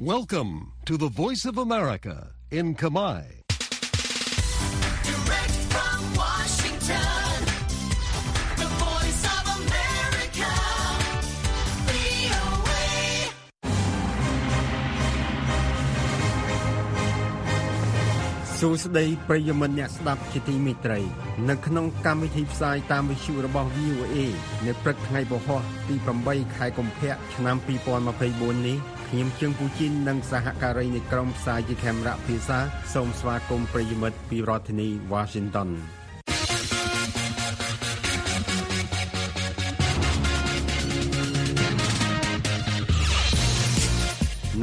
Welcome to the Voice of America in Kamai. Direct from Washington, the voice of America, VOA. សួស្តីប្រិយមិត្តអ្នកស្ដាប់ជាទីមេត្រី នៅក្នុងកម្មវិធីផ្សាយតាមវិទ្យុរបស់ VOA នៅព្រឹកថ្ងៃពហុទី8ខែកុម្ភៈឆ្នាំ2024នេះ ខ្ញុំជើងពូជីននិងសហការីនៃក្រុមផ្សាយជាខេមរៈភាសាសូមស្វាគមន៍ប្រិយមិត្តពីរដ្ឋធានី Washington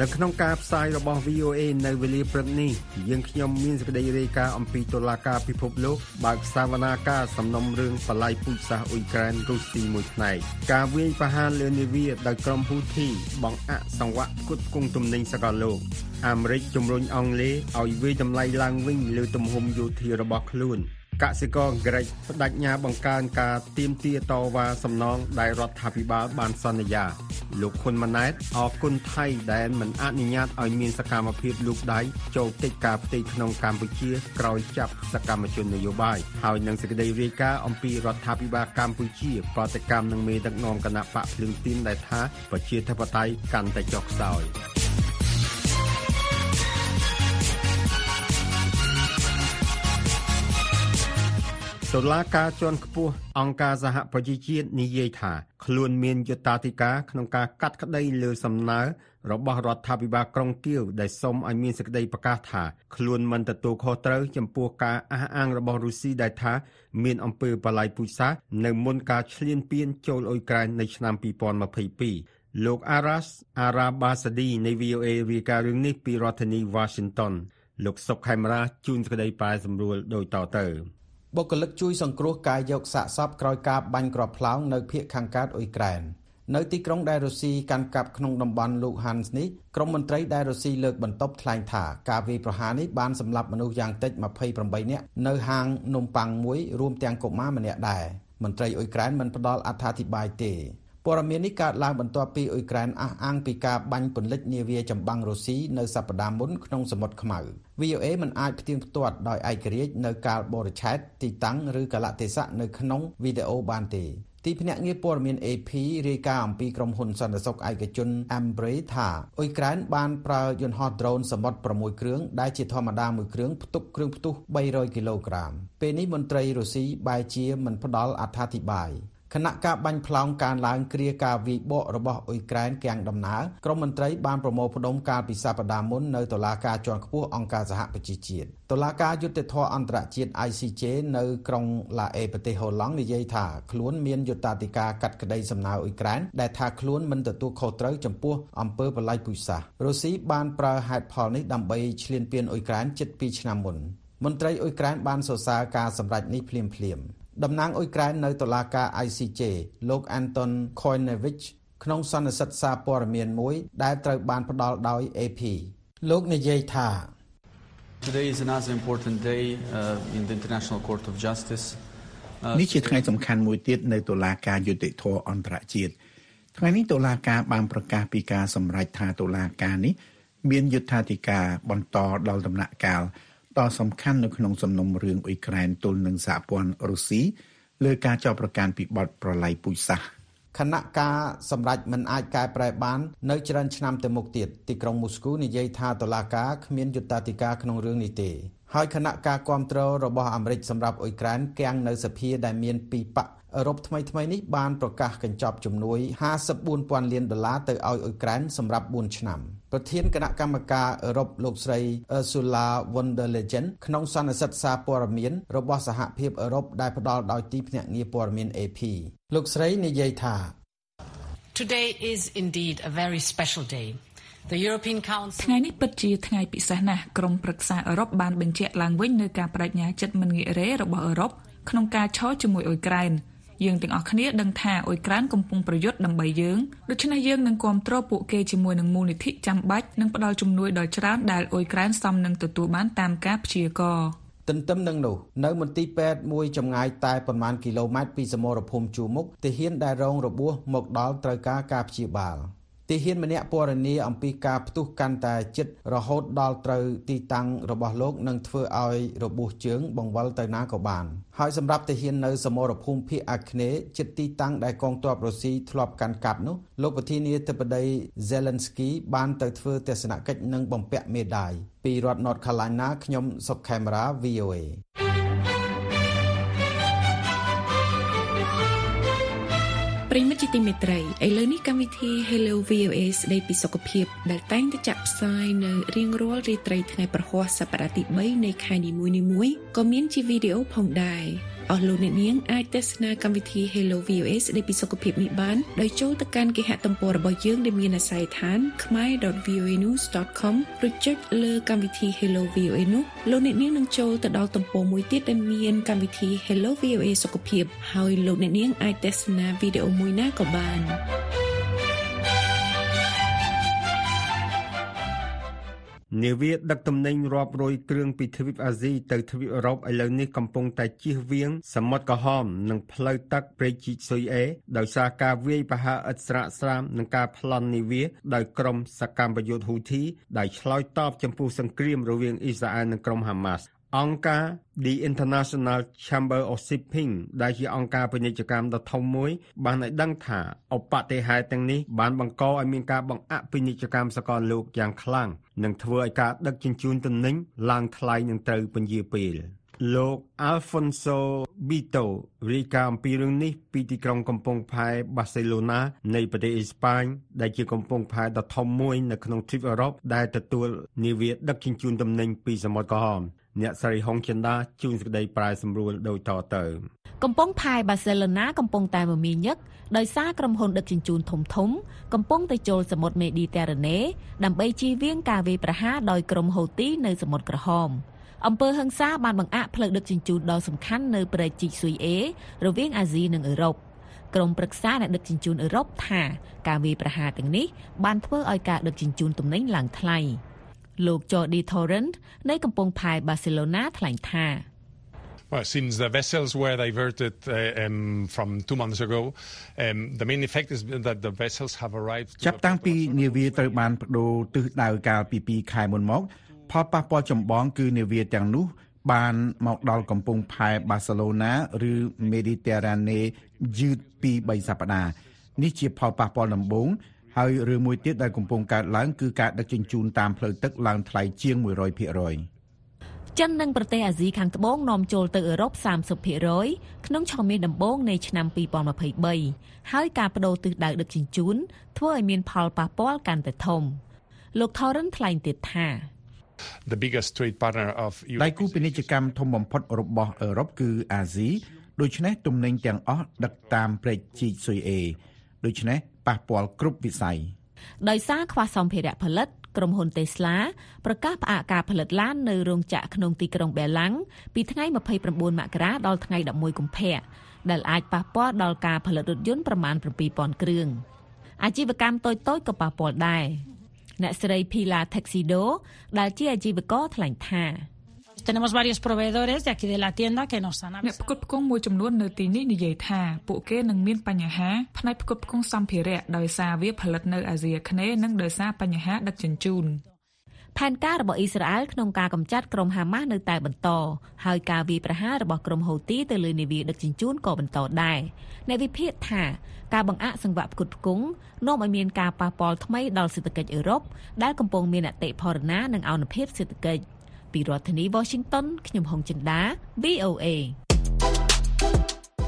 នៅក្នុងការផ្សាយរបស់ VOA នៅវេលាព្រឹកនេះយើងខ្ញុំមានសេចក្តីរាយការណ៍អំពីតុលាការពិភពលោកបើកសវនាការសំណុំរឿងបល័យពូជសាសន៍អ៊ុយក្រែនរុស្ស៊ីមួយផ្នែកការវាយប្រហារលើនាវាដោយក្រុមហ៊ូធីបង្អាក់សង្វាក់ផ្គត់ផ្គង់ទំនិញសកលលោកអាមេរិកជំរុញអង់គ្លេសឲ្យវាយតម្លៃឡើងវិញលើទំហំយោធារបស់ខ្លួន កសិករក្រិចបដិញ្ញាបង្កើនការទៀមទាតវ៉ាសំណងដែលរដ្ឋាភិបាលបានសន្យា លោកហ៊ុនម៉ាណែតអគុណថៃដែលមិនអនុញ្ញាតឲ្យមានសកម្មភាពលូកដៃចូលកិច្ចការផ្ទៃក្នុងកម្ពុជាក្រោយចាប់សកម្មជននយោបាយហើយនឹងសេចក្តីរាយការណ៍អំពីរដ្ឋាភិបាលកម្ពុជាប្រតិកម្មនឹងមេដឹកនាំគណៈបកភ្លឹងទីនដែលថាប្រជាធិបតេយ្យកាន់តែចុះខ្សោយ តុលាការជាន់ខ្ពស់អង្គការសហប្រជាជាតិនិយាយថាខ្លួនមានយុត្តាធិការក្នុងការកាត់ក្តីលើសំណើរបស់រដ្ឋាភិបាលក្រុងគៀវដែលសុំឲ្យមានសេចក្តីប្រកាសថាខ្លួនមិនទទួលខុសត្រូវចំពោះការអះអាងរបស់រុស្ស៊ីដែលថាមានអំពើបលាយពូជសាសន៍នៅមុនការឈ្លានពានចូលអ៊ុយក្រែននៅឆ្នាំ2022លោក Aras Arabasadi នៃ VOA រាយការណ៍រឿងនេះពីរដ្ឋធានី Washington លោកសុកខេមរាជួនសេចក្តីប៉ែសម្រួលដូចតទៅ បុគ្គលិកជួយសង្គ្រោះការយកសាកសពក្រោយការបាញ់គ្រាប់ផ្លោងនៅភូមិខាងកើតអ៊ុយក្រែននៅទីក្រុងដែលរុស្ស៊ីកាន់កាប់ក្នុងតំបន់លូហានស្នេះក្រុមមន្ត្រីដែលរុស្ស៊ីលើកបន្ទប់ថ្លែងថាការវាយប្រហារនេះបានសម្លាប់មនុស្សយ៉ាងតិច28នាក់នៅហាងនំប៉័ងមួយរួមទាំងកុមារម្នាក់ដែរមន្ត្រីអ៊ុយក្រែនមិនផ្ដល់អត្ថាធិប្បាយទេ ព័ត៌មាននេះកើតឡើងបន្ទាប់ពីអ៊ុយក្រែនអះអាងពីការបាញ់ពន្លិចនាវាចម្បាំងរុស្ស៊ីនៅសប្តាហ៍មុនក្នុងសមុទ្រខ្មៅ VOA មិនអាចផ្ទៀងផ្ទាត់ដោយឯករាជ្យនៅកាលបរិច្ឆេទទីតាំងឬកលៈទេសៈនៅក្នុងវីដេអូបានទេទីភ្នាក់ងារព័ត៌មាន AP រាយការណ៍អំពីក្រុមហ៊ុនសន្តិសុខឯកជន Ambrey ថាអ៊ុយក្រែនបានប្រើយន្តហោះដ្រូនសមុទ្រ6គ្រឿងដែលជាធម្មតាមួយគ្រឿងផ្ទុកគ្រឿងផ្ទុះ300គីឡូក្រាមពេលនេះមន្ត្រីរុស្ស៊ីបែរជាមិនផ្ដល់អត្ថាធិប្បាយ គណៈការបាញ់ផ្លោងការឡើងគ្រាការវាយបករបស់អ៊ុយក្រែនកាំងដំណើរក្រមមន្ត្រីបានប្រមូលផ្ដុំកាលពីសប្តាហ៍មុននៅតុលាការជាន់ខ្ពស់អង្គការសហប្រជាជាតិតុលាការយុត្តិធម៌អន្តរជាតិ ICJ នៅក្រុងឡាអេប្រទេសហូឡង់និយាយថាខ្លួនមានយុត្តាធិការកាត់ក្តីសំណើអ៊ុយក្រែនដែលថាខ្លួនមិនទទួលខុសត្រូវចំពោះអំពើបល្ល័យពូជសាសន៍រុស្ស៊ីបានប្រើហេតុផលនេះដើម្បីឈ្លានពានអ៊ុយក្រែនជិត2ឆ្នាំមុនមន្ត្រីអ៊ុយក្រែនបានសរសើរការសម្រេចនេះភ្លាមៗ តំណាងអ៊ុយក្រែននៅតុលាការ ICJ លោក Anton Koinevich ក្នុងសន្និសីទសារព័ត៌មានមួយ ដែលត្រូវបានផ្ដល់ដោយ AP លោកនិយាយថា Today is another important day uh, in the International Court of Justice. នេះជាថ្ងៃសំខាន់មួយទៀតនៅតុលាការយុតិធធអន្តរជាតិថ្ងៃនេះតុលាការបានប្រកាសពីការសម្រេចថាតុលាការនេះមានយុត្ថាធិការបន្តដល់ដំណាក់កាល ដ៏សំខាន់នៅក្នុងសំណុំរឿងអ៊ុយក្រែនទល់នឹងសហព័ន្ធរុស្ស៊ីលើការចោទប្រកាន់ពីបទប្រល័យពូជសាសន៍គណៈការសម្រេចមិនអាចកែប្រែបាននៅច្រើនឆ្នាំទៅមុខទៀតទីក្រុងមូស្គូនិយាយថាតុលាការគ្មានយុត្តាធិការក្នុងរឿងនេះទេហើយគណៈការគ្រប់គ្រងរបស់អាមេរិកសម្រាប់អ៊ុយក្រែនគាំងនៅសភាដែលមានពីរបក អឺរ៉ុបថ្មីថ្មីនេះបានប្រកាសកញ្ចប់ជំនួយ54,000លានដុល្លារទៅឲ្យអ៊ុយក្រែនសម្រាប់4ឆ្នាំប្រធានគណៈកម្មការអឺរ៉ុបលោកស្រី Ursula von der Leyen ក្នុងសន្និសីទសារព័ត៌មានរបស់សហភាពអឺរ៉ុបដែលផ្ដល់ដោយទីភ្នាក់ងារព័ត៌មាន AP លោកស្រីនិយាយថា Today is indeed a very special day. The European Council ថ្ងៃនេះពិតជាថ្ងៃពិសេសណាស់ក្រុមប្រឹក្សាអឺរ៉ុបបានបញ្ជាក់ឡើងវិញនូវការបដិញ្ញាចិត្តមិនងាករេរបស់អឺរ៉ុបក្នុងការឈរជាមួយអ៊ុយក្រែន យើងទាំងអស់គ្នាដឹងថាអ៊ុយក្រែនកំពុងប្រយុទ្ធដើម្បីយើងដូច្នេះយើងនឹងគ្រប់គ្រងពួកគេជាមួយនឹងមូលនិធិចាំបាច់និងផ្ដល់ជំនួយដល់ច្រើនដែលអ៊ុយក្រែនសមនឹងទទួលបានតាមការព្យាករណ៍ទន្ទឹមនឹងនោះនៅមន្ទីរពេទ្យមួយចម្ងាយតែប្រមាណគីឡូម៉ែត្រពីសមរភូមិជួរមុខទាហានដែលរងរបួសមកដល់ត្រូវការការព្យាបាល ទាហានម្នាក់ពណ៌នាអំពីការផ្ទុះកាន់តែជិតរហូតដល់ត្រូវទីតាំងរបស់លោកនឹងធ្វើឲ្យរបួសជើងបង្វិលទៅណាក៏បានហើយសម្រាប់ទាហាននៅសមរភូមិភាគអាគ្នេយ៍ជិតទីតាំងដែលកងទ័ពរុស្ស៊ីធ្លាប់កាន់កាប់នោះលោកប្រធានាធិបតី Zelensky បានទៅធ្វើទស្សនកិច្ចនិងបំពាក់មេដាយពីរដ្ឋ North Carolina ខ្ញុំសុកខេមរា VOA ប្រិមិត្តជាទីមេត្រីឥឡូវនេះកម្មវិធី Hello VOA ស្ដីពីសុខភាពដែលតែងតែចាក់ផ្សាយនៅរៀងរាល់រាត្រីថ្ងៃប្រហ័សសប្តាហ៍ទី3នៃខែនីមួយៗក៏មានជាវីដេអូផងដែរ អស់លោកអ្នកនាងអាចទស្សនាកម្មវិធី Hello VOA ស្ដីពីសុខភាពនេះបានដោយចូលទៅកាន់គេហទំព័ររបស់យើងដែលមានអាស័យដ្ឋាន khmer.voanews.com ឬចុចលើកម្មវិធី Hello VOA នោះលោកអ្នកនាងនឹងចូលទៅដល់ទំព័រមួយទៀតដែលមានកម្មវិធី Hello VOA សុខភាពហើយលោកអ្នកនាងអាចទស្សនាវីដេអូមួយណាក៏បាន នាវាដឹកទំនិញរាប់រយគ្រឿងពីទ្វីបអាស៊ីទៅទ្វីបអឺរ៉ុបឥឡូវនេះកំពុងតែជៀសវាងសមុទ្រក្រហមនិងផ្លូវទឹកព្រែកជីកស៊ុយអេដោយសារការវាយប្រហារឥតស្រាកស្រាមនិងការប្លន់នាវាដោយក្រុមសកម្មប្រយុទ្ធហ៊ូធីដែលឆ្លើយតបចំពោះសង្គ្រាមរវាងអ៊ីស្រាអែលនិងក្រុមហាម៉ាស់ អង្គការ The International Chamber of Shipping ដែលជាអង្គការពាណិជ្ជកម្មដ៏ធំមួយ បានឲ្យដឹងថាឧបតិហេតុទាំងនេះបានបង្កឲ្យមានការបង្អាក់ពាណិជ្ជកម្មសកលលោកយ៉ាងខ្លាំងនិងធ្វើឲ្យការដឹកជញ្ជូនទំនិញឡើងថ្លៃនិងត្រូវពន្យាពេលលោក Alfonso Bito រាយការណ៍អំពីរឿងនេះពីទីក្រុងកំពង់ផែបាសេឡូណានៃប្រទេសអេស្ប៉ាញដែលជាកំពង់ផែដ៏ធំមួយនៅក្នុងទ្វីបអឺរ៉ុបដែលទទួលនាវាដឹកជញ្ជូនទំនិញពីសមុទ្រក្រហម អ្នកស្រីហុងចិន្តាជួនសេចក្តីប្រែសម្រួលដូចតទៅកំពង់ផែបាសេឡូណាកំពុងតែមមាញឹកដោយសារក្រុមហ៊ុនដឹកជញ្ជូនធំធំកំពុងតែចូលសមុទ្រមេឌីទែរ៉ាណេដើម្បីជៀសវាងការវាយប្រហារដោយក្រុមហូទីនៅសមុទ្រក្រហមអំពើហឹង្សាបានបង្អាក់ផ្លូវដឹកជញ្ជូនដ៏សំខាន់នៅព្រែកជីកស៊ុយអេរវាងអាស៊ីនិងអឺរ៉ុបក្រុមប្រឹក្សាអ្នកដឹកជញ្ជូនអឺរ៉ុបថាការវាយប្រហារទាំងនេះបានធ្វើឲ្យការដឹកជញ្ជូនទំនិញឡើងថ្លៃ លោក Jordi Torrent នៃកំពង់ផែបាសេឡូណាថ្លែងថា Well, since the vessels were diverted uh, um, from two months ago, um, the main effect is that the vessels have arrived. to ចាប់តាំងពីនាវាត្រូវបានបដូរទិសដៅកាលពី2ខែមុនមកផលប៉ះពាល់ចម្បងគឺនាវាទាំងនោះ បានមកដល់កំពង់ផែបាសេឡូណាឬមេឌីទែរ៉ាណេយឺតពី3សប្តាហ៍នេះជាផលប៉ះពាល់ដំបូង ហើយរឿងមួយទៀតដែលកំពុងកើតឡើងគឺការដឹកជញ្ជូនតាមផ្លូវទឹកឡើងថ្លៃជាង100%ចិននិងប្រទេសអាស៊ីខាងត្បូងនាំចូលទៅអឺរ៉ុប30%ក្នុងឆមាសដំបូងនៃឆ្នាំ2023ហើយការបដូរទិសដៅដឹកជញ្ជូនធ្វើឲ្យមានផលប៉ះពាល់កាន់តែធំលោក Thorin ថ្លែងទៀតថា The biggest trade partner of ដៃគូពាណិជ្ជកម្មធំបំផុតរបស់អឺរ៉ុបគឺអាស៊ីដូច្នេះទំនិញទាំងអស់ដឹកតាមព្រែកជីកស៊ុយអេដូច្នេះ ប៉ះពាល់គ្រប់វិស័យដោយសារខ្វះសម្ភារៈផលិតក្រុមហ៊ុន Tesla ប្រកាសផ្អាកការផលិតឡាននៅរោងចក្រក្នុងទីក្រុងបេឡាំងពីថ្ងៃ29មករាដល់ថ្ងៃ11កុម្ភៈដែលអាចប៉ះពាល់ដល់ការផលិតរថយន្តប្រមាណ7000គ្រឿងអាជីវកម្មតូចៗក៏ប៉ះពាល់ដែរអ្នកស្រី Pila Taxido ដែលជាអាជីវករថ្លែងថា Tenemos varios proveedores de aquí de la tienda que nos han អ្នកផ្គត់ផ្គង់មួយចំនួននៅទីនេះនិយាយថាពួកគេនឹងមានបញ្ហាផ្នែកផ្គត់ផ្គង់សម្ភារៈដោយសារវាផលិតនៅអាស៊ីអាគ្នេយ៍និងដោយសារបញ្ហាដឹកជញ្ជូនផែនការរបស់អ៊ីស្រាអែលក្នុងការកម្ចាត់ក្រុមហាម៉ាស់នៅតែបន្តហើយការវាយប្រហាររបស់ក្រុមហូទីទៅលើនាវាដឹកជញ្ជូនក៏បន្តដែរអ្នកវិភាគថាការបង្អាក់សង្វាក់ផ្គត់ផ្គង់នាំឲ្យមានការប៉ះពាល់ថ្មីដល់សេដ្ឋកិច្ចអឺរ៉ុបដែលកំពុងមានអតិផរណានិងអនុភាពសេដ្ឋកិច្ច ពីរដ្ឋធានី Washington ខ្ញុំហុងចិន្តា VOA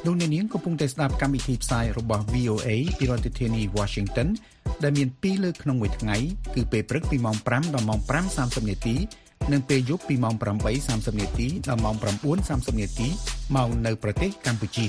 លោកអ្នកនាងកំពុងតែស្ដាប់កម្មវិធីផ្សាយរបស់ VOA ពីរដ្ឋធានី Washington ដែលមាន2លើកក្នុងមួយថ្ងៃគឺពេលព្រឹកពីម៉ោង5ដល់ម៉ោង5:30នាទីនិងពេលយប់ពីម៉ោង8:30នាទីដល់ម៉ោង9:30នាទីមកនៅប្រទេសកម្ពុជា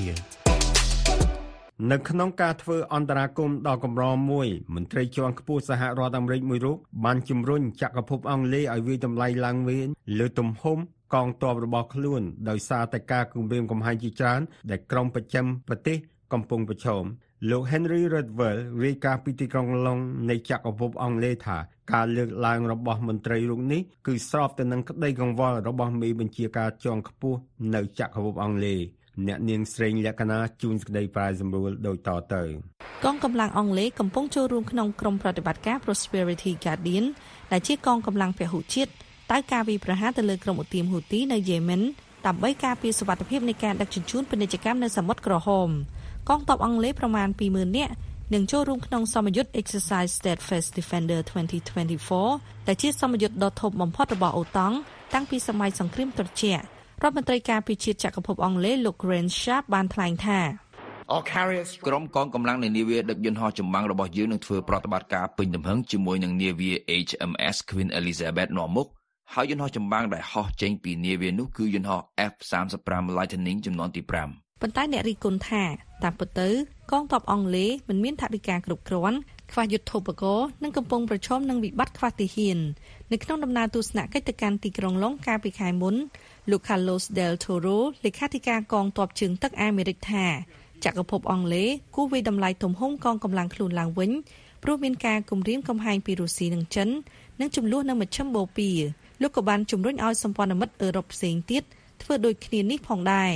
នៅក្នុងការធ្វើអន្តរាគមន៍ដ៏កម្រមួយមន្ត្រីជាន់ខ្ពស់សហរដ្ឋអាមេរិកមួយរូបបានជំរុញចក្រភពអង់គ្លេសឲ្យវាយតម្លៃឡើងវិញលើទំហំកងទ័ពរបស់ខ្លួនដោយសារតែការគំរាមកំហែងជាច្រើនដែលក្រុងប្រចាំប្រទេសកំពុងប្រឈមលោក Henry Redwell រាយការណ៍ពីទីក្រុងឡុងនៃចក្រភពអង់គ្លេសថាការលើកឡើងរបស់មន្ត្រីរូបនេះគឺស្របទៅនឹងក្តីកង្វល់របស់មេបញ្ជាការជាន់ខ្ពស់នៅចក្រភពអង់គ្លេស អ្នកនាងស្រេងលក្ខណាជួនសេចក្តីប្រាយសម្រួលដូចតទៅកងកម្លាំងអង់គ្លេសកំពុងចូលរួមក្នុងក្រុមប្រតិបត្តិការ Prosperity Guardian ដែលជាកងកម្លាំងពហុជាតិតើការវាយប្រហារទៅលើក្រុមឧទាមហ៊ូទីនៅយេមិនដើម្បីការពារសុវត្ថិភាពនៃការដឹកជញ្ជូនពាណិជ្ជកម្មនៅសមុទ្រក្រហមកងទ័ពអង់គ្លេសប្រមាណ20,000នាក់នឹងចូលរួមក្នុងសមយុទ្ធ Exercise Steadfast Defender 2024ដែលជាសមយុទ្ធដ៏ធំបំផុតរបស់អូតង់តាំងពីសម័យសង្គ្រាមត្រជាក់ រដ្ឋមន្ត្រីការពារជាតិចក្រភពអង់គ្លេសលោក Grant Sharp បានថ្លែងថាក្រុមកងកម្លាំងនៃនាវាដឹកយន្តហោះចម្បាំងរបស់យើងនឹងធ្វើប្រតិបត្តិការពេញទំហឹងជាមួយនឹងនាវា HMS Queen Elizabeth នាំមុខហើយយន្តហោះចម្បាំងដែលហោះចេញពីនាវានោះគឺយន្តហោះ F35 Lightning ចំនួនទី5ប៉ុន្តែអ្នករីគុណថាតាមពិតទៅកងទ័ពអង់គ្លេសមិនមានថវិកាគ្រប់គ្រាន់ខ្វះយុទ្ធោបករណ៍និងកំពុងប្រឈមនឹងវិបត្តិខ្វះទាហាននៅក្នុងដំណើរទស្សនកិច្ចទៅកាន់ទីក្រុងឡុងកាលពីខែមុន លោក Carlos del Toro លេខាធិការកងទ័ពជើងទឹកអាមេរិកថាចក្រភពអង់គ្លេសគូវិតម្លៃទំហំកងកម្លាំងខ្លួនឡើងវិញព្រោះមានការគំរាមកំហែងពីរុស្ស៊ីនិងចិននិងចំនួននៅមជ្ឈមបូព៌ាលោកក៏បានជំរុញឲ្យសម្ព័ន្ធមិត្តអឺរ៉ុបផ្សេងទៀតធ្វើដូចគ្នានេះផងដែរ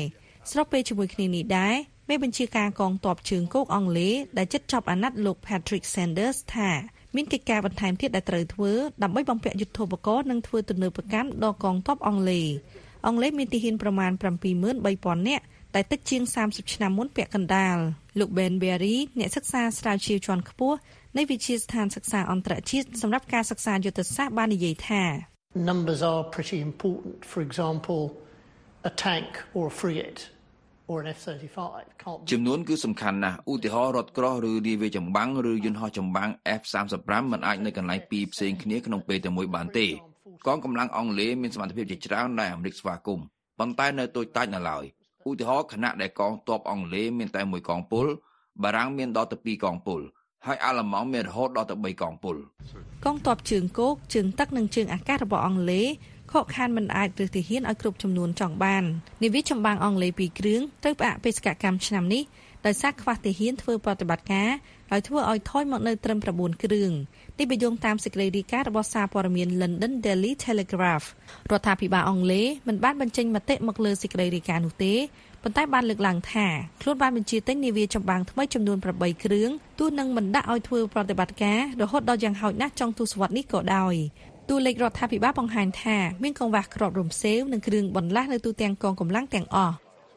ស្របពេលជាមួយគ្នានេះដែរមេបញ្ជាការកងទ័ពជើងគោកអង់គ្លេសដែលជិតចប់អាណត្តិលោក Patrick Sanders ថាមានកិច្ចការបន្ថែមទៀតដែលត្រូវធ្វើដើម្បីបំពាក់យុទ្ធោបករណ៍និងធ្វើទំនើបកម្មដល់កងទ័ពអង់គ្លេស អង់គ្លេសមានទាហានប្រមាណ73,000នាក់តែតិចជាង30ឆ្នាំមុនពាក់កណ្ដាលលោក Ben Berry អ្នកសិក្សាស្រាវជ្រាវជាន់ខ្ពស់នៃវិទ្យាស្ថានសិក្សាអន្តរជាតិសម្រាប់ការសិក្សាយុទ្ធសាស្ត្របាននិយាយថា Numbers are pretty important for example a tank or a frigate or an F35 can't ចំនួនគឺសំខាន់ណាស់ឧទាហរណ៍រថក្រោះឬនាវាចម្បាំងឬយន្តហោះចម្បាំង F35 មិនអាចនៅកន្លែងពីរផ្សេងគ្នាក្នុងពេលតែមួយបានទេ កងកម្លាំងអង់គ្លេសមានសមត្ថភាពជាច្រើនដែលអាមេរិកស្វាគមន៍ប៉ុន្តែនៅតូចតាចនៅឡើយឧទាហរណ៍ខណៈដែលកងទ័ពអង់គ្លេសមានតែមួយកងពលបារាំងមានដល់ទៅ2កងពលហើយអាល្លឺម៉ង់មានរហូតដល់ទៅ3កងពលកងទ័ពជើងគោកជើងទឹកនិងជើងអាកាសរបស់អង់គ្លេសខកខានមិនអាចរើសទាហានឲ្យគ្រប់ចំនួនចង់បាននាវាចម្បាំងអង់គ្លេស2គ្រឿងត្រូវផ្អាកបេសកកម្មឆ្នាំនេះ ដោយសារខ្វះទាហានធ្វើប្រតិបត្តិការហើយធ្វើឲ្យថយមកនៅត្រឹម9គ្រឿងនេះបញ្យងតាមសេចក្តីរាយការណ៍របស់សារព័ត៌មាន London Daily Telegraph រដ្ឋាភិបាលអង់គ្លេសមិនបានបញ្ចេញមតិមកលើសេចក្តីរាយការណ៍នោះទេប៉ុន្តែបានលើកឡើងថាខ្លួនបានបញ្ជាទិញនាវាចម្បាំងថ្មីចំនួន8គ្រឿងទោះនឹងមិនដាក់ឲ្យធ្វើប្រតិបត្តិការរហូតដល់យ៉ាងហោចណាស់ចុងទសវត្សរ៍នេះក៏ដោយតួលេខរដ្ឋាភិបាលបង្ហាញថាមានកង្វះគ្រាប់រំសេវនិងគ្រឿងបន្លាស់នៅទូទាំងកងកម្លាំងទាំងអស់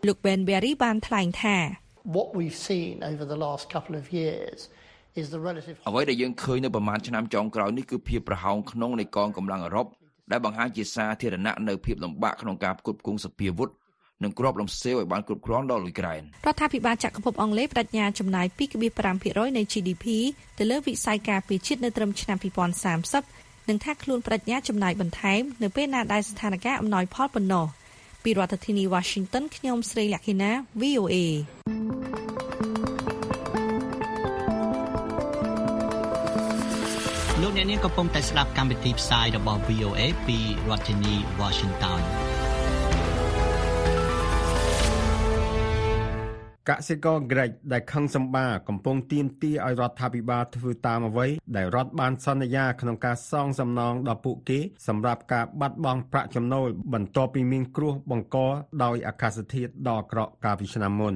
លោក Ben Berry បានថ្លែងថា What we've seen over the last couple of years is the relative អ្វីដែលយើងឃើញនៅប្រមាណឆ្នាំចុងក្រោយនេះគឺភាពប្រហោងក្នុងនៃកងកម្លាំងអឺរ៉ុបដែលបង្ហាញជាសាធារណៈនៅភាពលំបាកក្នុងការផ្គត់ផ្គង់សភាវុធនិងគ្រាប់រំសេវឲ្យបានគ្រប់គ្រាន់ដល់អ៊ុយក្រែនរដ្ឋាភិបាលចក្រភពអង់គ្លេសបដិញ្ញាចំណាយ2.5%នៃ GDP ទៅលើវិស័យការពារជាតិនៅត្រឹមឆ្នាំ2030និងថាខ្លួនបដិញ្ញាចំណាយបន្ថែមនៅពេលណាដែលស្ថានភាពអំណោយផលប៉ុណ្ណោះពីរដ្ឋធានី Washington ខ្ញុំស្រីលក្ខិណា VOA អ្នកនាងកំពុងតែស្ដាប់កម្មវិធីផ្សាយរបស់ VOA ពីរដ្ឋធានី Washington កសិករក្រិចដែលខឹងសម្បាកំពុងទាមទារឲ្យរដ្ឋាភិបាលធ្វើតាមអ្វីដែលរដ្ឋបានសន្យាក្នុងការសងសំណងដល់ពួកគេសម្រាប់ការបាត់បង់ប្រាក់ចំណូលបន្ទាប់ពីមានគ្រោះបង្កដោយអាកាសធាតុដ៏អាក្រក់កាលពីឆ្នាំមុន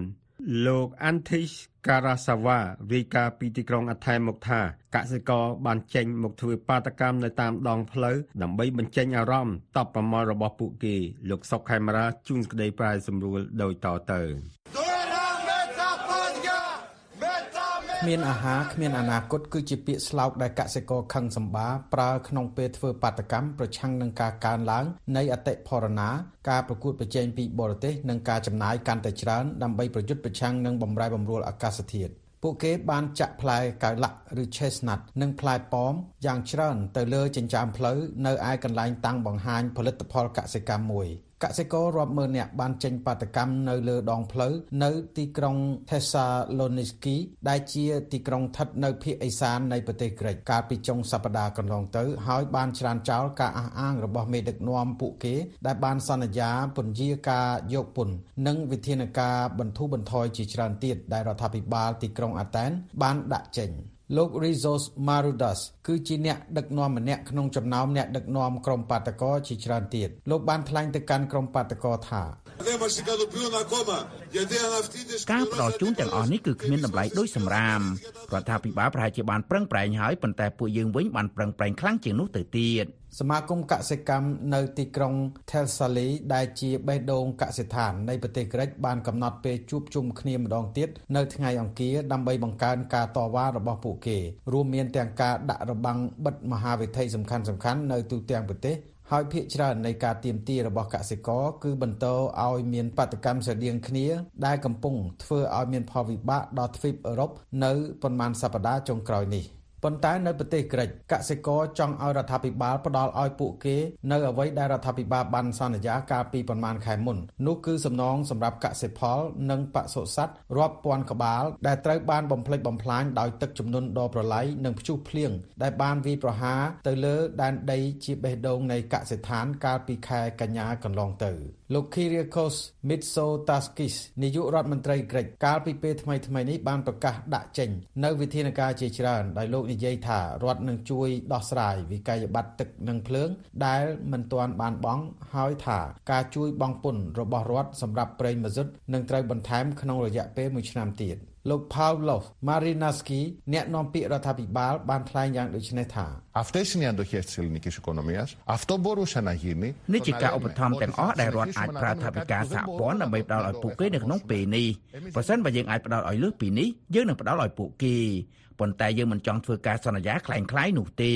លោក Antish Karasawa រាយការណ៍ពីទីក្រុងអថែនមកថាកសិករបានចេញមកធ្វើបាតកម្មនៅតាមដងផ្លូវដើម្បីបញ្ចេញអារម្មណ៍តបប្រមល់របស់ពួកគេលោកសុកខេមរាជួនក្តីប្រាយសម្រួលដោយតទៅ គ្មានអាហារគ្មានអនាគតគឺជាពាក្យស្លោកដែលកសិករខឹងសម្បាប្រើក្នុងពេលធ្វើបាតកម្មប្រឆាំងនឹងការកើនឡើងនៃអតិផរណាការប្រកួតប្រជែងពីបរទេសនិងការចំណាយកាន់តែច្រើនដើម្បីប្រយុទ្ធប្រឆាំងនឹងបំរែបំរួលអាកាសធាតុពួកគេបានចាក់ផ្លែកៅឡាក់ឬ chestnut និងផ្លែប៉ោមយ៉ាងច្រើនទៅលើចិញ្ចើមផ្លូវនៅឯកន្លែងតាំងបង្ហាញផលិតផលកសិកម្មមួយ កសិកររាប់ម៉ឺននាក់បានចេញបាតកម្មនៅលើដងផ្លូវនៅទីក្រុង Thessaloniki ដែលជាទីក្រុងស្ថិតនៅភាគឦសាននៃប្រទេសក្រិចកាលពីចុងសប្តាហ៍កន្លងទៅហើយបានច្រានចោលការអះអាងរបស់មេដឹកនាំពួកគេ ដែលបានសន្យាពន្យាការយកពន្ធនិងវិធានការបន្ធូរបន្ថយជាច្រើនទៀតដែលរដ្ឋាភិបាលទីក្រុងអាតែនបានដាក់ចេញ លោក Rizos Marudas គឺជាអ្នកដឹកនាំម្នាក់ក្នុងចំណោមអ្នកដឹកនាំក្រុមបាតកោជាច្រើនទៀត លោកបានថ្លែងទៅកាន់ក្រុមបាតកោថា ការផ្ដល់ជូនទាំងអស់នេះគឺគ្មានតម្លៃដូចសម្រាមរដ្ឋាភិបាលប្រហែលជាបានប្រឹងប្រែងហើយប៉ុន្តែពួកយើងវិញបានប្រឹងប្រែងខ្លាំងជាងនោះទៅទៀតសមាគមកសិកម្មនៅទីក្រុង Thessaly ដែលជាបេះដូងកសិដ្ឋាននៃប្រទេសក្រិចបានកំណត់ពេលជួបជុំគ្នាម្ដងទៀតនៅថ្ងៃអង្គារដើម្បីបង្កើនការតវ៉ារបស់ពួកគេរួមមានទាំងការដាក់របាំងបិទមហាវិថីសំខាន់ៗនៅទូទាំងប្រទេស ហើយភាគច្រើននៃការទៀមទារបស់កសិករគឺបន្តឲ្យមានបដកម្មស្រដៀងគ្នា ដែលកំពុងធ្វើឲ្យមានផលវិបាកដល់ទ្វីបអឺរ៉ុបនៅប៉ុន្មានសប្តាហ៍ចុងក្រោយនេះ ប៉ុន្តែនៅប្រទេសក្រិចកសិករចង់ឲ្យរដ្ឋាភិបាលផ្ដល់ឲ្យពួកគេនៅអ្វីដែលរដ្ឋាភិបាលបានសន្យាកាលពីប្រមាណខែមុននោះគឺសំណងសម្រាប់កសិផល និងបសុសត្វរាប់ពាន់ក្បាលដែលត្រូវបានបំផ្លិចបំផ្លាញដោយទឹកជំនន់ដ៏ប្រឡាយនិងព្យុះភ្លៀងដែលបានវាយប្រហារទៅលើដែនដីជាបេះដូងនៃកសិដ្ឋានកាលពីខែកញ្ញាកន្លងទៅលោក Kyriakos Mitsotakis នាយករដ្ឋមន្ត្រីក្រិចកាលពីពេលថ្មីៗនេះបានប្រកាសដាក់ចេញនៅវិធានការជាច្រើនដោយលោកនិយាយថារដ្ឋនឹងជួយដោះស្រាយវិក័យប័ត្រទឹកនិងភ្លើង ដែលមិនទាន់បានបង់ហើយថាការជួយបង់ពន្ធរបស់រដ្ឋសម្រាប់ប្រេងម៉ាស៊ុតនឹងត្រូវបន្ថែមក្នុងរយៈពេល1ឆ្នាំទៀត លោក Pavlov Marinaski អ្នកនាំពាក្យរដ្ឋាភិបាលបានថ្លែងយ៉ាងដូចនេះថា Αυτέ είναι οι αντοχέ τη ελληνική οικονομία. Αυτό μπορούσε να γίνει. នេះជាការឧបត្ថម្ភទាំងអស់ដែលរដ្ឋអាចប្រើថវិកាសហព័ន្ធដើម្បីផ្ដល់ឲ្យពួកគេនៅក្នុងពេលនេះប្រសិនបើយើងអាចផ្ដល់ឲ្យលើសពីនេះយើងនឹងផ្ដល់ឲ្យពួកគេប៉ុន្តែយើងមិនចង់ធ្វើការសន្យាคล้ายៗនោះទេ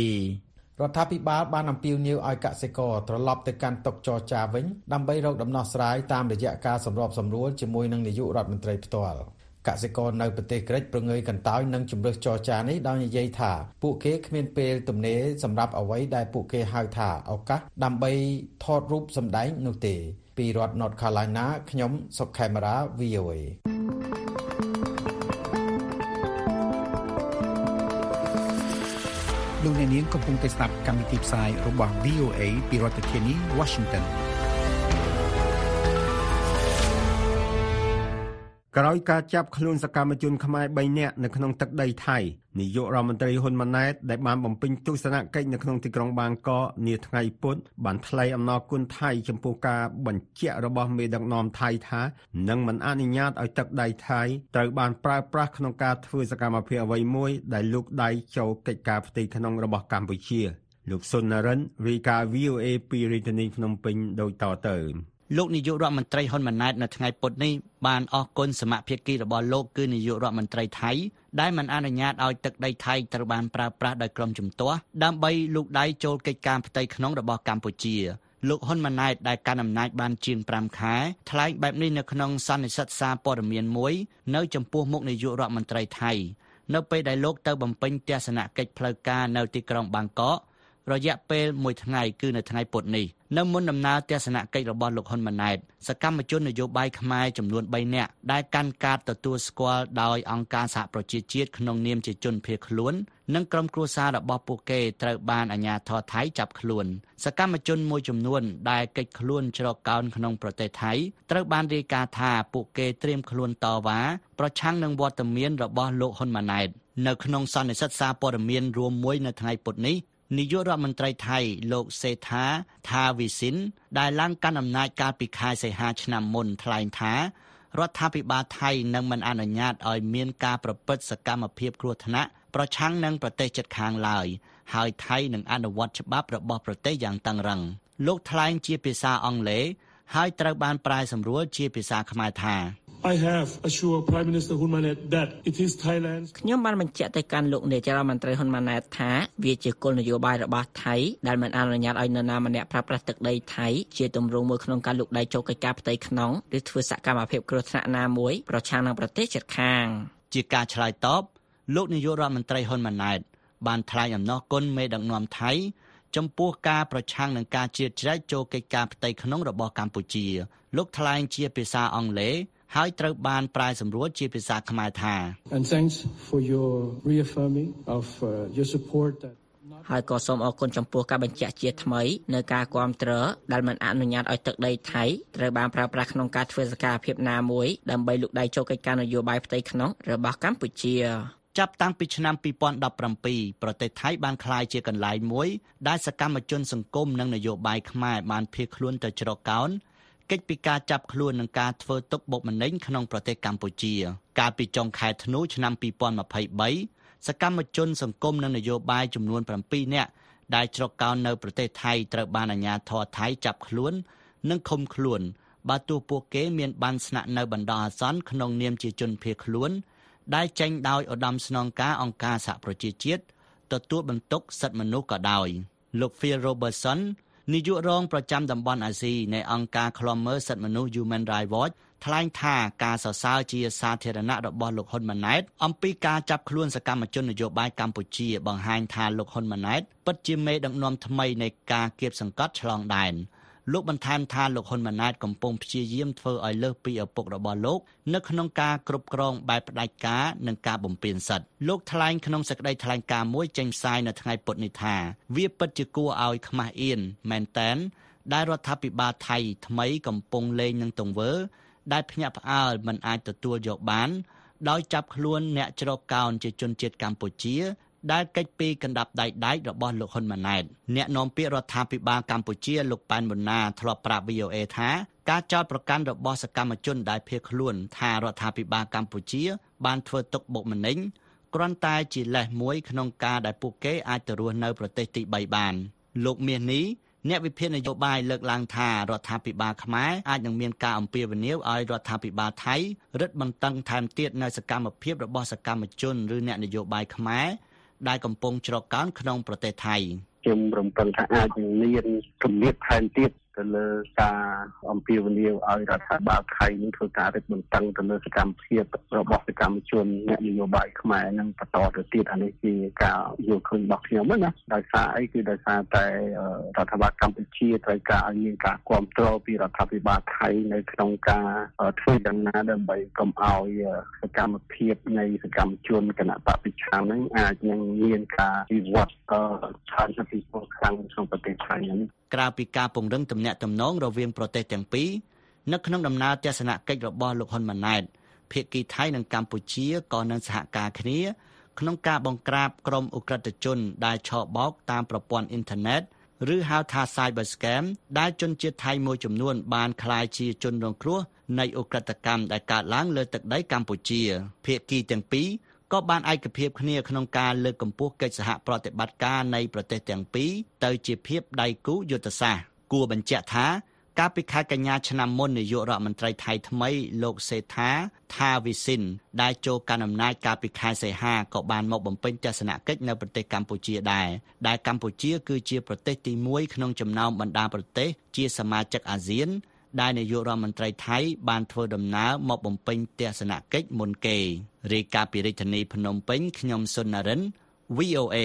រដ្ឋាភិបាលបានអំពាវនាវឲ្យកសិករត្រឡប់ទៅកាន់តុចរចាវិញដើម្បីរកដំណោះស្រាយតាមរយៈការសម្របសម្រួលជាមួយនឹងនាយករដ្ឋមន្ត្រីផ្ទាល់ កសិករនៅប្រទេសក្រិចប្រងើយកន្តើយនឹងជំរើសចរចានេះដោយនិយាយថាពួកគេគ្មានពេលទំនេរសម្រាប់អ្វីដែលពួកគេហៅថាឱកាសដើម្បីថតរូបសម្ដែងនោះទេ ពីរដ្ឋ North Carolina ខ្ញុំសុកខេមរា VOA លោកអ្នកនាងកំពុងតែស្ដាប់កម្មវិធីផ្សាយរបស់ VOA ពីរដ្ឋធានី Washington ក្រោយការចាប់ខ្លួនសកម្មជនខ្មែរ3នាក់នៅក្នុងទឹកដីថៃនាយករដ្ឋមន្ត្រីហ៊ុនម៉ាណែតដែលបានបំពេញទស្សនកិច្ចនៅក្នុងទីក្រុងបាងកកនាថ្ងៃពុធបានថ្លែងអំណរគុណថៃចំពោះការបញ្ជាក់របស់មេដឹកនាំថៃថានឹងមិនអនុញ្ញាតឲ្យទឹកដីថៃត្រូវបានប្រើប្រាស់ក្នុងការធ្វើសកម្មភាពអ្វីមួយដែលលោកដៃចូលកិច្ចការផ្ទៃក្នុងរបស់កម្ពុជាលោកសុននរិនរាយការណ៍ VOA ពីរាជធានីភ្នំពេញដូចតទៅ លោកនាយករដ្ឋមន្ត្រីហ៊ុនម៉ាណែតនៅថ្ងៃពុធនេះបានអរគុណសមាភិកីរបស់លោកគឺនាយករដ្ឋមន្ត្រីថៃដែលមិនអនុញ្ញាតឲ្យទឹកដីថៃត្រូវបានប្រើប្រាស់ដោយក្រុមជំទាស់ដើម្បីលូកដៃចូលកិច្ចការផ្ទៃក្នុងរបស់កម្ពុជាលោកហ៊ុនម៉ាណែតដែលកាន់អំណាចបានជាង5ខែថ្លែងបែបនេះនៅក្នុងសន្និសីទសារព័ត៌មានមួយនៅចំពោះមុខនាយករដ្ឋមន្ត្រីថៃនៅពេលដែលលោកទៅបំពេញទស្សនកិច្ចផ្លូវការនៅទីក្រុងបាងកករយៈពេល1ថ្ងៃគឺនៅថ្ងៃពុធនេះ នៅមុនដំណើរទស្សនកិច្ចរបស់លោកហ៊ុនម៉ាណែតសកម្មជននយោបាយខ្មែរចំនួន3នាក់ដែលកាន់កាតទទួលស្គាល់ដោយអង្គការសហប្រជាជាតិក្នុងនាមជាជនភៀសខ្លួននិងក្រុមគ្រួសាររបស់ពួកគេត្រូវបានអាជ្ញាធរថៃចាប់ខ្លួនសកម្មជនមួយចំនួនដែលកិច្ចខ្លួនជ្រកកោនក្នុងប្រទេសថៃត្រូវបានរាយការណ៍ថាពួកគេត្រៀមខ្លួនតវ៉ាប្រឆាំងនឹងវត្តមានរបស់លោកហ៊ុនម៉ាណែតនៅក្នុងសន្និសីទសារព័ត៌មានរួមមួយនៅថ្ងៃពុធនេះ នាយករដ្ឋមន្ត្រីថៃលោកសេថាថាវិសិនដែលឡើងកាន់អំណាចកាលពីខែសីហាឆ្នាំមុនថ្លែងថារដ្ឋាភិបាលថៃនឹងមិនអនុញ្ញាតឲ្យមានការប្រព្រឹត្តសកម្មភាពគ្រោះថ្នាក់ប្រឆាំងនឹងប្រទេសជិតខាងឡើយហើយថៃនឹងអនុវត្តច្បាប់របស់ប្រទេសយ៉ាងតឹងរ៉ឹងលោកថ្លែងជាភាសាអង់គ្លេសហើយត្រូវបានប្រែសម្រួលជាភាសាខ្មែរថា I have assured Prime Minister Hun Manet that it is Thailand's ខ្ញុំបានបញ្ជាក់ទៅកាន់លោកនាយរដ្ឋមន្ត្រីហ៊ុនម៉ាណែតថាវាជាគោលនយោបាយរបស់ថៃដែលមិនអនុញ្ញាតឲ្យនរណាម្នាក់ប្រើប្រាស់ទឹកដីថៃជាទម្រង់មួយក្នុងការលុកដៃចូលកិច្ចការផ្ទៃក្នុងឬធ្វើសកម្មភាពគ្រោះថ្នាក់ណាមួយប្រឆាំងនឹងប្រទេសជិតខាង ជាការឆ្លើយតបលោកនាយករដ្ឋមន្ត្រីហ៊ុនម៉ាណែតបានថ្លែងអំណរគុណមេដឹកនាំថៃចំពោះការប្រឆាំងនឹងការជ្រៀតជ្រែកចូលកិច្ចការផ្ទៃក្នុងរបស់កម្ពុជា លោកថ្លែងជាភាសាអង់គ្លេស ហើយត្រូវបានប្រែសម្រួលជាភាសាខ្មែរថា and thanks for your reaffirming of uh, your support that ហើយក៏សូមអរគុណចំពោះការបញ្ជាក់ជាថ្មីនៅការគ្រប់គ្រងដែលមិនអនុញ្ញាតឲ្យទឹកដីថៃត្រូវបានប្រើប្រាស់ក្នុងការធ្វើសកម្មភាពណាមួយដើម្បីលុកដៃចូលកិច្ចការនយោបាយផ្ទៃក្នុងរបស់កម្ពុជាចាប់តាំងពីឆ្នាំ2017ប្រទេសថៃបានក្លាយជាកន្លែងមួយដែលសកម្មជនសង្គមនិងនយោបាយខ្មែរបានភៀសខ្លួនទៅជ្រកកោន កិច្ចពីការចាប់ខ្លួននិងការធ្វើទុកបុកម្នេញក្នុងប្រទេសកម្ពុជា កាលពីចុងខែធ្នូឆ្នាំ2023សកម្មជនសង្គមនិងនយោបាយចំនួន7នាក់ដែលជ្រកកោននៅប្រទេសថៃត្រូវបានអាជ្ញាធរថៃចាប់ខ្លួន និងឃុំខ្លួនបើទោះពួកគេមានបានស្នាក់នៅបណ្ដោះអាសន្នក្នុងនាមជាជនភៀសខ្លួនដែលចេញដោយឧត្តមស្នងការអង្គការសហប្រជាជាតិទទួលបន្ទុកសិទ្ធិមនុស្សក៏ដោយលោក Phil Robertson នាយករងប្រចាំតំបន់អាស៊ីនៃអង្គការឃ្លាំមើលសិទ្ធិមនុស្ស Human Rights Watch ថ្លែងថាការសរសើរជាសាធារណៈរបស់លោកហ៊ុនម៉ាណែតអំពីការចាប់ខ្លួនសកម្មជននយោបាយកម្ពុជាបង្ហាញថាលោកហ៊ុនម៉ាណែតពិតជាមេដឹកនាំថ្មីនៃការគៀបសង្កត់ឆ្លងដែន លោកបន្ថែមថាលោកហ៊ុនម៉ាណែតកំពុងព្យាយាមធ្វើឲ្យលើសពីឪពុករបស់លោកនៅក្នុងការគ្រប់គ្រងបែបផ្ដាច់ការនិងការបំពេញសិទ្ធិលោកថ្លែងក្នុងសេចក្តីថ្លែងការណ៍មួយចេញផ្សាយនៅថ្ងៃពុធនេះថាវាពិតជាគួរឲ្យខ្មាស់អៀនមែនតែនដែលរដ្ឋាភិបាលថៃថ្មីកំពុងលេងនឹងទង្វើ ដែលភ្ញាក់ផ្អើលមិនអាចទទួលយកបានដោយចាប់ខ្លួនអ្នកច្រកកោនជាជនជាតិកម្ពុជា ដែលកិច្ចពីកណ្ដាប់ដៃដែករបស់លោកហ៊ុនម៉ាណែតអ្នកនាំពាក្យរដ្ឋាភិបាលកម្ពុជាលោកប៉ែនប៊ុនណាធ្លាប់ប្រាប់ VOA ថាការចោទប្រកាន់របស់សកម្មជនដែលភៀសខ្លួនថារដ្ឋាភិបាលកម្ពុជា បានធ្វើទុកបុកម្នេញគ្រាន់តែជាលេសមួយក្នុងការដែលពួកគេអាចទៅរស់នៅប្រទេសទី3បាន លោកមាសនេះអ្នកវិភាគនយោបាយលើកឡើងថារដ្ឋាភិបាលខ្មែរអាចនឹងមានការអំពាវនាវឲ្យរដ្ឋាភិបាលថៃរឹតបន្តឹងថែមទៀតនៅសកម្មភាពរបស់សកម្មជនឬអ្នកនយោបាយខ្មែរ ដែលកំពុងច្រកកោនក្នុងប្រទេសថៃខ្ញុំរំពឹងថាអាចនឹងមានគម្រាមថែមទៀត ទៅលើការអំពាវនាវឲ្យរដ្ឋាភិបាលថៃនឹងធ្វើការរឹតបន្តឹងទៅលើសកម្មភាពរបស់សកម្មជនអ្នកនយោបាយខ្មែរនឹងបន្តទៅទៀតអានេះជាការយល់ឃើញរបស់ខ្ញុំណាដោយសារអីគឺដោយសារតែរដ្ឋាភិបាលកម្ពុជាត្រូវការឲ្យមានការគ្រប់គ្រងពីរដ្ឋាភិបាលថៃនៅក្នុងការធ្វើដំណើរដើម្បីកុំឲ្យសកម្មភាពនៃសកម្មជនគណៈបព្វប្រឆាំងនឹងអាចនឹងមានការវិវត្តច្រើនពីពលខ្លាំងក្នុងប្រទេសថៃនេះក្រៅពីការពង្រឹងទំនាក់ទំនងរវាងប្រទេសទាំងពីរនៅក្នុងដំណើរទស្សនកិច្ចរបស់លោកហ៊ុនម៉ាណែតភាគីថៃនិងកម្ពុជាក៏នឹងសហការគ្នាក្នុងការបង្ក្រាបក្រុមអ ுக ្រិតជនដែលឆបោកតាមប្រព័ន្ធអ៊ីនធឺណិតឬហៅថា Cyber Scam ដែលជនជាតិថៃមួយចំនួនបានក្លាយជាជនរងគ្រោះនៃអ ுக ្រិតកម្មដែលកើតឡើងលើទឹកដីកម្ពុជាភាគីទាំងពីរក៏បានឯកភាពគ្នាក្នុងការលើកកម្ពស់កិច្ចសហប្រតិបត្តិការនៃប្រទេសទាំងពីរទៅជាភាពដៃគូយុទ្ធសាស្ត្រ គួរបញ្ជាក់ថាកាលពីខែកញ្ញាឆ្នាំមុននាយករដ្ឋមន្ត្រីថៃថ្មីលោកសេថាថាវិសិនដែលចូលកាន់អំណាចកាលពីខែសីហាក៏បានមកបំពេញទស្សនកិច្ចនៅប្រទេសកម្ពុជាដែរដែលកម្ពុជាគឺជាប្រទេសទី1ក្នុងចំណោមបណ្ដាប្រទេសជាសមាជិកអាស៊ានដែលនាយករដ្ឋមន្ត្រីថៃបានធ្វើដំណើរមកបំពេញទស្សនកិច្ចមុនគេរាយការណ៍ពីរាជធានីភ្នំពេញខ្ញុំសុននរិន VOA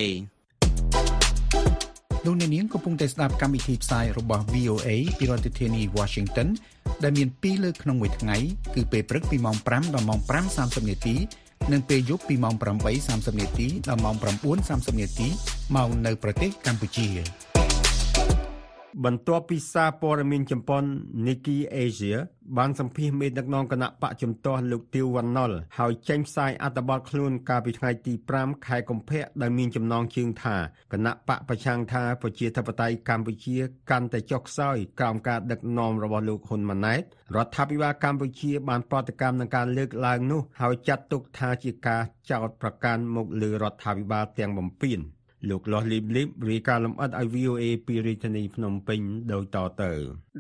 លោកអ្នកនាងកំពុងតែស្ដាប់កម្មវិធីផ្សាយរបស់ VOA ពីរដ្ឋធានី Washington ដែលមាន2លើកក្នុងមួយថ្ងៃគឺពេលព្រឹកពីម៉ោង5ដល់ម៉ោង5:30នាទីនិងពេលយប់ពីម៉ោង8:30នាទីដល់ម៉ោង9:30នាទីមកនៅប្រទេសកម្ពុជា បន្ទាប់ពីសារព័ត៌មានចម្ប៉ុន Nikkei Asia បានសម្ភាសមេដឹកនាំគណៈបកជំទាស់លោកទៀវវណ្ណុលហើយចេញផ្សាយអត្ថបទខ្លួនកាលពីថ្ងៃទី5ខែកុម្ភៈដែលមានចំណងជើងថាគណៈបកប្រឆាំងថាប្រជាធិបតេយ្យកម្ពុជាកាន់តែចុះខ្សោយក្រោមការដឹកនាំរបស់លោកហ៊ុនម៉ាណែតរដ្ឋាភិបាលកម្ពុជាបានប្រតិកម្មនឹងការលើកឡើងនោះហើយចាត់ទុកថាជាការចោទប្រកាន់មកលើរដ្ឋាភិបាលទាំងបំពេញ លោកលាស់លីបលីបរាយការណ៍លម្អិតឲ្យ VOA ពីរាជធានីភ្នំពេញដូចតទៅ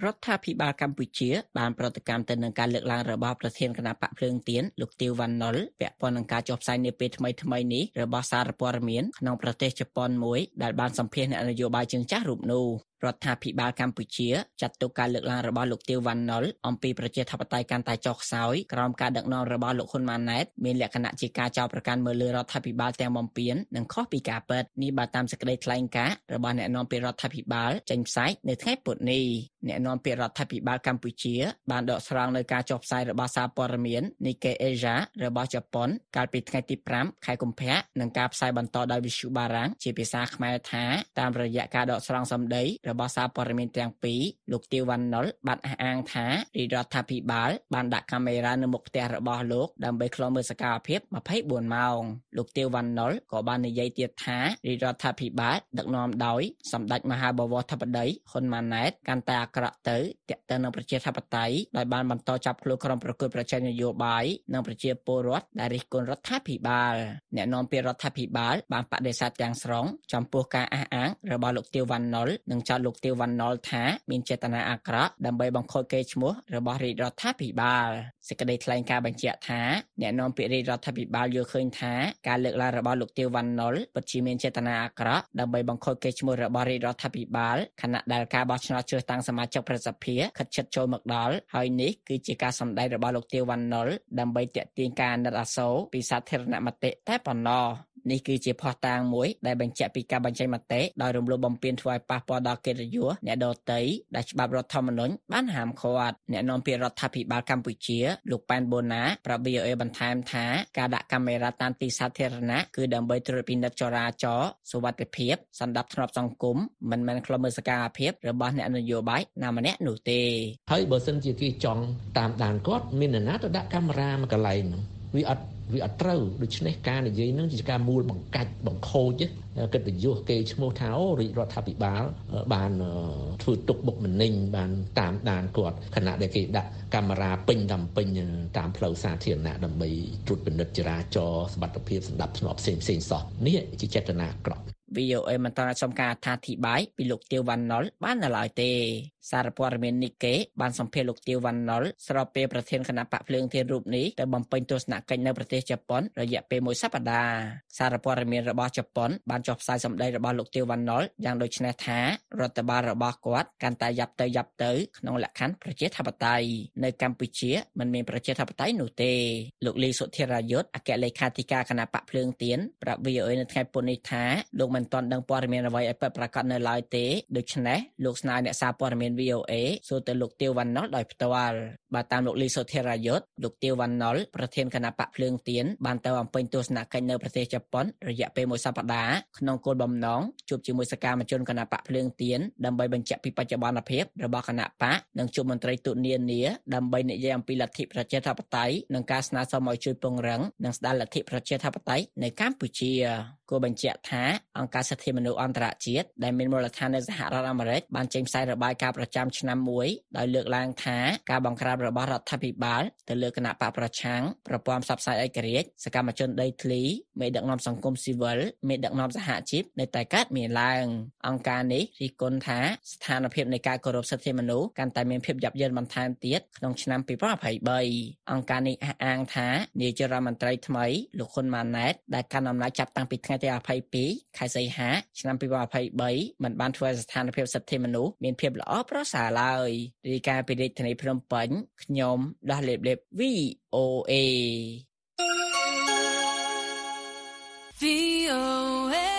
រដ្ឋាភិបាលកម្ពុជាបានប្រតិកម្មទៅនឹងការលើកឡើងរបស់ប្រធានគណៈបកភ្លើងទៀនលោកទៀវវ៉ាន់ណុលពាក់ព័ន្ធនឹងការចុះផ្សាយនាពេលថ្មីថ្មីនេះរបស់សារព័ត៌មានក្នុងប្រទេសជប៉ុនមួយដែលបានសម្ភាសអ្នកនយោបាយជើងចាស់រូបនោះ រដ្ឋាភិបាលកម្ពុជាចាត់ទុកការលើកឡើងរបស់លោកទៀវវ៉ាន់ណុលអំពីប្រជាធិបតេយ្យកាន់តែចុះខ្សោយក្រោមការដឹកនាំរបស់លោកហ៊ុនម៉ាណែតមានលក្ខណៈជាការចោទប្រកាន់មើលលើរដ្ឋាភិបាលទាំងបំពេញនិងខុសពីការពិតនេះបើតាមសេចក្តីថ្លែងការណ៍របស់អ្នកនាំពាក្យរដ្ឋាភិបាលចេញផ្សាយនៅថ្ងៃពុធនេះ អ្នកនាំពាក្យរដ្ឋាភិបាលកម្ពុជាបានដកស្រង់នៅការចុះផ្សាយរបស់សារព័ត៌មាន Nikkei Asia របស់ជប៉ុនកាលពីថ្ងៃទី5ខែកុម្ភៈនិងការផ្សាយបន្តដោយវិទ្យុបារាំងជាភាសាខ្មែរថាតាមរយៈការដកស្រង់សម្ដីរបស់សារព័ត៌មានទាំងពីរលោកទាវវណ្ណុលបានអះអាងថារដ្ឋាភិបាលបានដាក់កាមេរ៉ានៅមុខផ្ទះរបស់លោកដើម្បីឃ្លាំមើលសកម្មភាព24ម៉ោងលោកទាវវណ្ណុលក៏បាននិយាយទៀតថារដ្ឋាភិបាលដឹកនាំដោយសម្ដេចមហាបវរធិបតីហ៊ុនម៉ាណែតកាន់តែអាក្រក់ទៅទាក់ទងនឹងប្រជាធិបតេយ្យដោយបានបន្តចាប់ខ្លួនក្រុមប្រកួតប្រជែងនយោបាយនិងប្រជាពលរដ្ឋដែលរិះគន់រដ្ឋាភិបាលអ្នកនាំពាក្យរដ្ឋាភិបាលបានបដិសេធទាំងស្រុងចំពោះការអះអាងរបស់លោកទាវវណ្ណុលនិងចោទលោកទាវវណ្ណុលថាមានចេតនាអាក្រក់ដើម្បីបង្ខូចកេរ្តិ៍ឈ្មោះរបស់រាជរដ្ឋាភិបាលសេចក្តីថ្លែងការណ៍បញ្ជាក់ថាអ្នកនាំពាក្យរាជរដ្ឋាភិបាលយល់ឃើញថាការលើកឡើងរបស់លោកទាវវណ្ណុលពិតជាមានចេតនាអាក្រក់ដើម្បីបង្ខូចកេរ្តិ៍ឈ្មោះរបស់រាជរដ្ឋាភិបាលខណៈដែលការបោះឆ្នោតជ្រើសតាំងសមាជិកប្រសិទ្ធភាពខិតជិតចូលមកដល់ហើយនេះគឺជាការសម្ដែងរបស់លោកទាវវណ្ណុលដើម្បីទាក់ទាញការអាណិតអាសូរពីសាធារណមតិតែប៉ុណ្ណោះ នេះគឺជាភស្តុតាងមួយដែលបញ្ជាក់ពីការបញ្ចេញមតិដោយរំលោភបំពានធ្វើឲ្យប៉ះពាល់ដល់កិត្តិយសអ្នកដទៃដែលច្បាប់រដ្ឋធម្មនុញ្ញបានហាមឃាត់អ្នកនាំពាក្យរដ្ឋាភិបាលកម្ពុជាលោកប៉ែនបូណាប្រាប់ VOA បន្ថែមថាការដាក់កាមេរ៉ាតាមទីសាធារណៈគឺដើម្បីត្រួតពិនិត្យចរាចរណ៍សុវត្ថិភាពសន្តិភាពសង្គមមិនមែនខ្លុំមើលសកម្មភាពរបស់អ្នកនយោបាយណាម្នាក់នោះទេហើយបើសិនជាគេចង់តាមដានគាត់មាននរណាទៅដាក់កាមេរ៉ាមួយកន្លែងហ្នឹងវាអត់ វាអត់ត្រូវដូច្នេះការនិយាយនឹងជាការមូលបង្កាច់បង្ខូចកិត្តិយសគេឈ្មោះថាអូរាជរដ្ឋាភិបាលបានធ្វើទុកបុកម្នេញបានតាមដានគាត់ខណៈដែលគេដាក់កាមេរ៉ាពេញតាមពេញតាមផ្លូវសាធារណៈដើម្បីត្រួតពិនិត្យចរាចរណ៍សមត្ថភាពសម្ដាប់ធ្នាប់ផ្សេងផ្សេងសោះនេះជាចេតនាអាក្រក់ VOA មិនទាន់អាចសុំការអត្ថាធិប្បាយពីលោកទាវវណ្ណុលបាននៅឡើយទេ សារព័ត៌មាន Nikkei បានសម្ភាសលោកទាវវណ្ណុលស្របពេលប្រធានគណៈបកភ្លើងធានរូបនេះទៅបំពេញទស្សនកិច្ចនៅប្រទេសជប៉ុនរយៈពេលមួយសប្តាហ៍សារព័ត៌មានរបស់ជប៉ុនបានចុះផ្សាយសម្ដីរបស់លោកទាវវណ្ណុលយ៉ាងដូចនេះថារដ្ឋបាលរបស់គាត់កាន់តែយ៉ាប់ទៅយ៉ាប់ទៅក្នុងលក្ខខណ្ឌប្រជាធិបតេយ្យនៅកម្ពុជាមិនមានប្រជាធិបតេយ្យនោះទេលោកលីសុធិរាយុទ្ធអគ្គលេខាធិការគណៈបកភ្លើងទៀនប្រាប់ VOA នៅថ្ងៃពុធនេះថាលោកមិនទាន់ដឹងព័ត៌មានអ្វីឲ្យពិតប្រាកដនៅឡើយទេដូច្នេះលោកស្នើអ្នកសារព័ត៌មាន VOA សួរទៅលោកទាវវណ្ណុលដោយផ្ទាល់បើតាមលោកលីសុធិរាយុទ្ធលោកទាវវណ្ណុលប្រធានគណៈបកភ្លើងទៀនបានទៅអំពេញទស្សនកិច្ចនៅប្រទេសជប៉ុនរយៈពេលមួយសប្តាហ៍ក្នុងគោលបំណងជួបជាមួយសកម្មជនគណៈបកភ្លើងទៀនដើម្បីបញ្ជាក់ពីបច្ចុប្បន្នភាពរបស់គណៈបកនិងជួបមន្ត្រីទូតនានាដើម្បីនិយាយអំពីលទ្ធិប្រជាធិបតេយ្យនិងការស្នើសុំឲ្យជួយពង្រឹងនិងស្ដារលទ្ធិប្រជាធិបតេយ្យនៅកម្ពុជាគួរបញ្ជាក់ថាអង្គការសិទ្ធិមនុស្សអន្តរជាតិដែលមានមូលដ្ឋាននៅសហរដ្ឋអាមេរិកបានចេញផ្សាយរបាយការណ៍ប្រចាំឆ្នាំមួយដោយលើកឡើងថាការបង្ក្រាបរបស់រដ្ឋាភិបាលទៅលើគណៈបកប្រឆាំងប្រព័ន្ធផ្សព្វផ្សាយឯករាជ្យសកម្មជនដីធ្លីមេដឹកនាំសង្គមស៊ីវិលមេដឹកនាំសហជីពនៅតែកើតមានឡើងអង្គការនេះរិះគន់ថាស្ថានភាពនៃការគោរពសិទ្ធិមនុស្សកាន់តែមានភាពយ៉ាប់យ៉ឺនបន្ថែមទៀតក្នុងឆ្នាំ2023អង្គការនេះអះអាងថានាយករដ្ឋមន្ត្រីថ្មីលោកហ៊ុនម៉ាណែតដែលកាន់អំណាចចាប់តាំងពីថ្ងៃទី22ខែសីហាឆ្នាំ2023មិនបានធ្វើឲ្យស្ថានភាពសិទ្ធិមនុស្សមានភាពល្អប្រសើរឡើយរាយការណ៍ពីរាជធានីភ្នំពេញខ្ញុំដាស់លេបលេប VOA VOA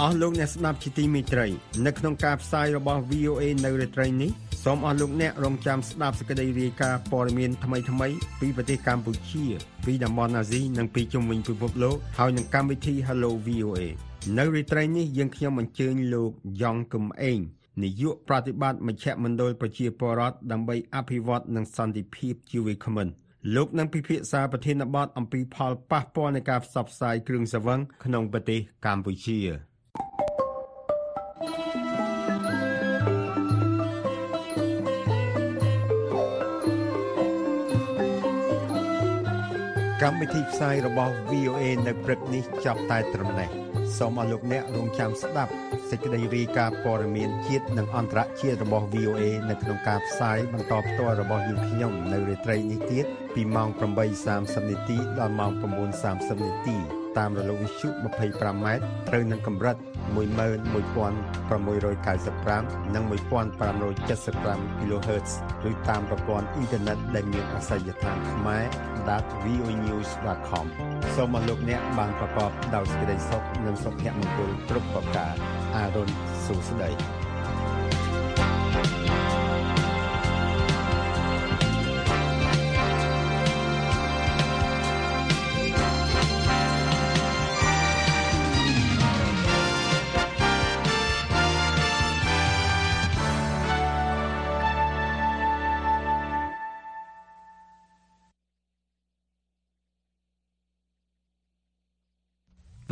អស់លោកអ្នកស្ដាប់ជាទីមេត្រី នៅក្នុងការផ្សាយរបស់ VOA នៅរាត្រីនេះ សូមអស់លោកអ្នករងចាំស្ដាប់សេចក្តីរាយការណ៍ព័ត៌មានថ្មីៗពីប្រទេសកម្ពុជា ពីតំបន់អាស៊ីនិងពីជុំវិញពិភពលោកហើយនឹងកម្មវិធី Hello VOA នៅរាត្រីនេះយើងខ្ញុំអញ្ជើញលោកយ៉ងកឹមអេងនាយកប្រតិបត្តិមជ្ឈមណ្ឌលប្រជាពលរដ្ឋដើម្បីអភិវឌ្ឍនិងសន្តិភាពជីវខមិនលោកនឹងពិភាក្សាប្រធានបទអំពីផលប៉ះពាល់នៃការផ្សព្វផ្សាយគ្រឿងសង្វឹងក្នុងប្រទេសកម្ពុជា។ កម្មវិធីផ្សាយរបស់ VOA នៅព្រឹកនេះចប់តែត្រឹមនេះសូមអរលោកអ្នករងចាំស្ដាប់សេចក្តីរាយការណ៍ព័ត៌មានជាតិនិងអន្តរជាតិរបស់ VOA នៅក្នុងការផ្សាយបន្តផ្ទាល់របស់យើងខ្ញុំនៅរាត្រីនេះទៀតពីម៉ោង8:30នាទីដល់ម៉ោង9:30នាទី តាមរលកវិទ្យុ 25m ត្រូវនឹងកម្រិត11695និង1575 kHz ឬតាមប្រព័ន្ធអ៊ីនធឺណិតដែលមានអាសយដ្ឋានខ្មែរ .voenews.com សូមអរលោកអ្នកបានប្រកបដោយសេចក្តីសុខនិងសុភមង្គលគ្រប់ប្រការ អារុនសុស្ដី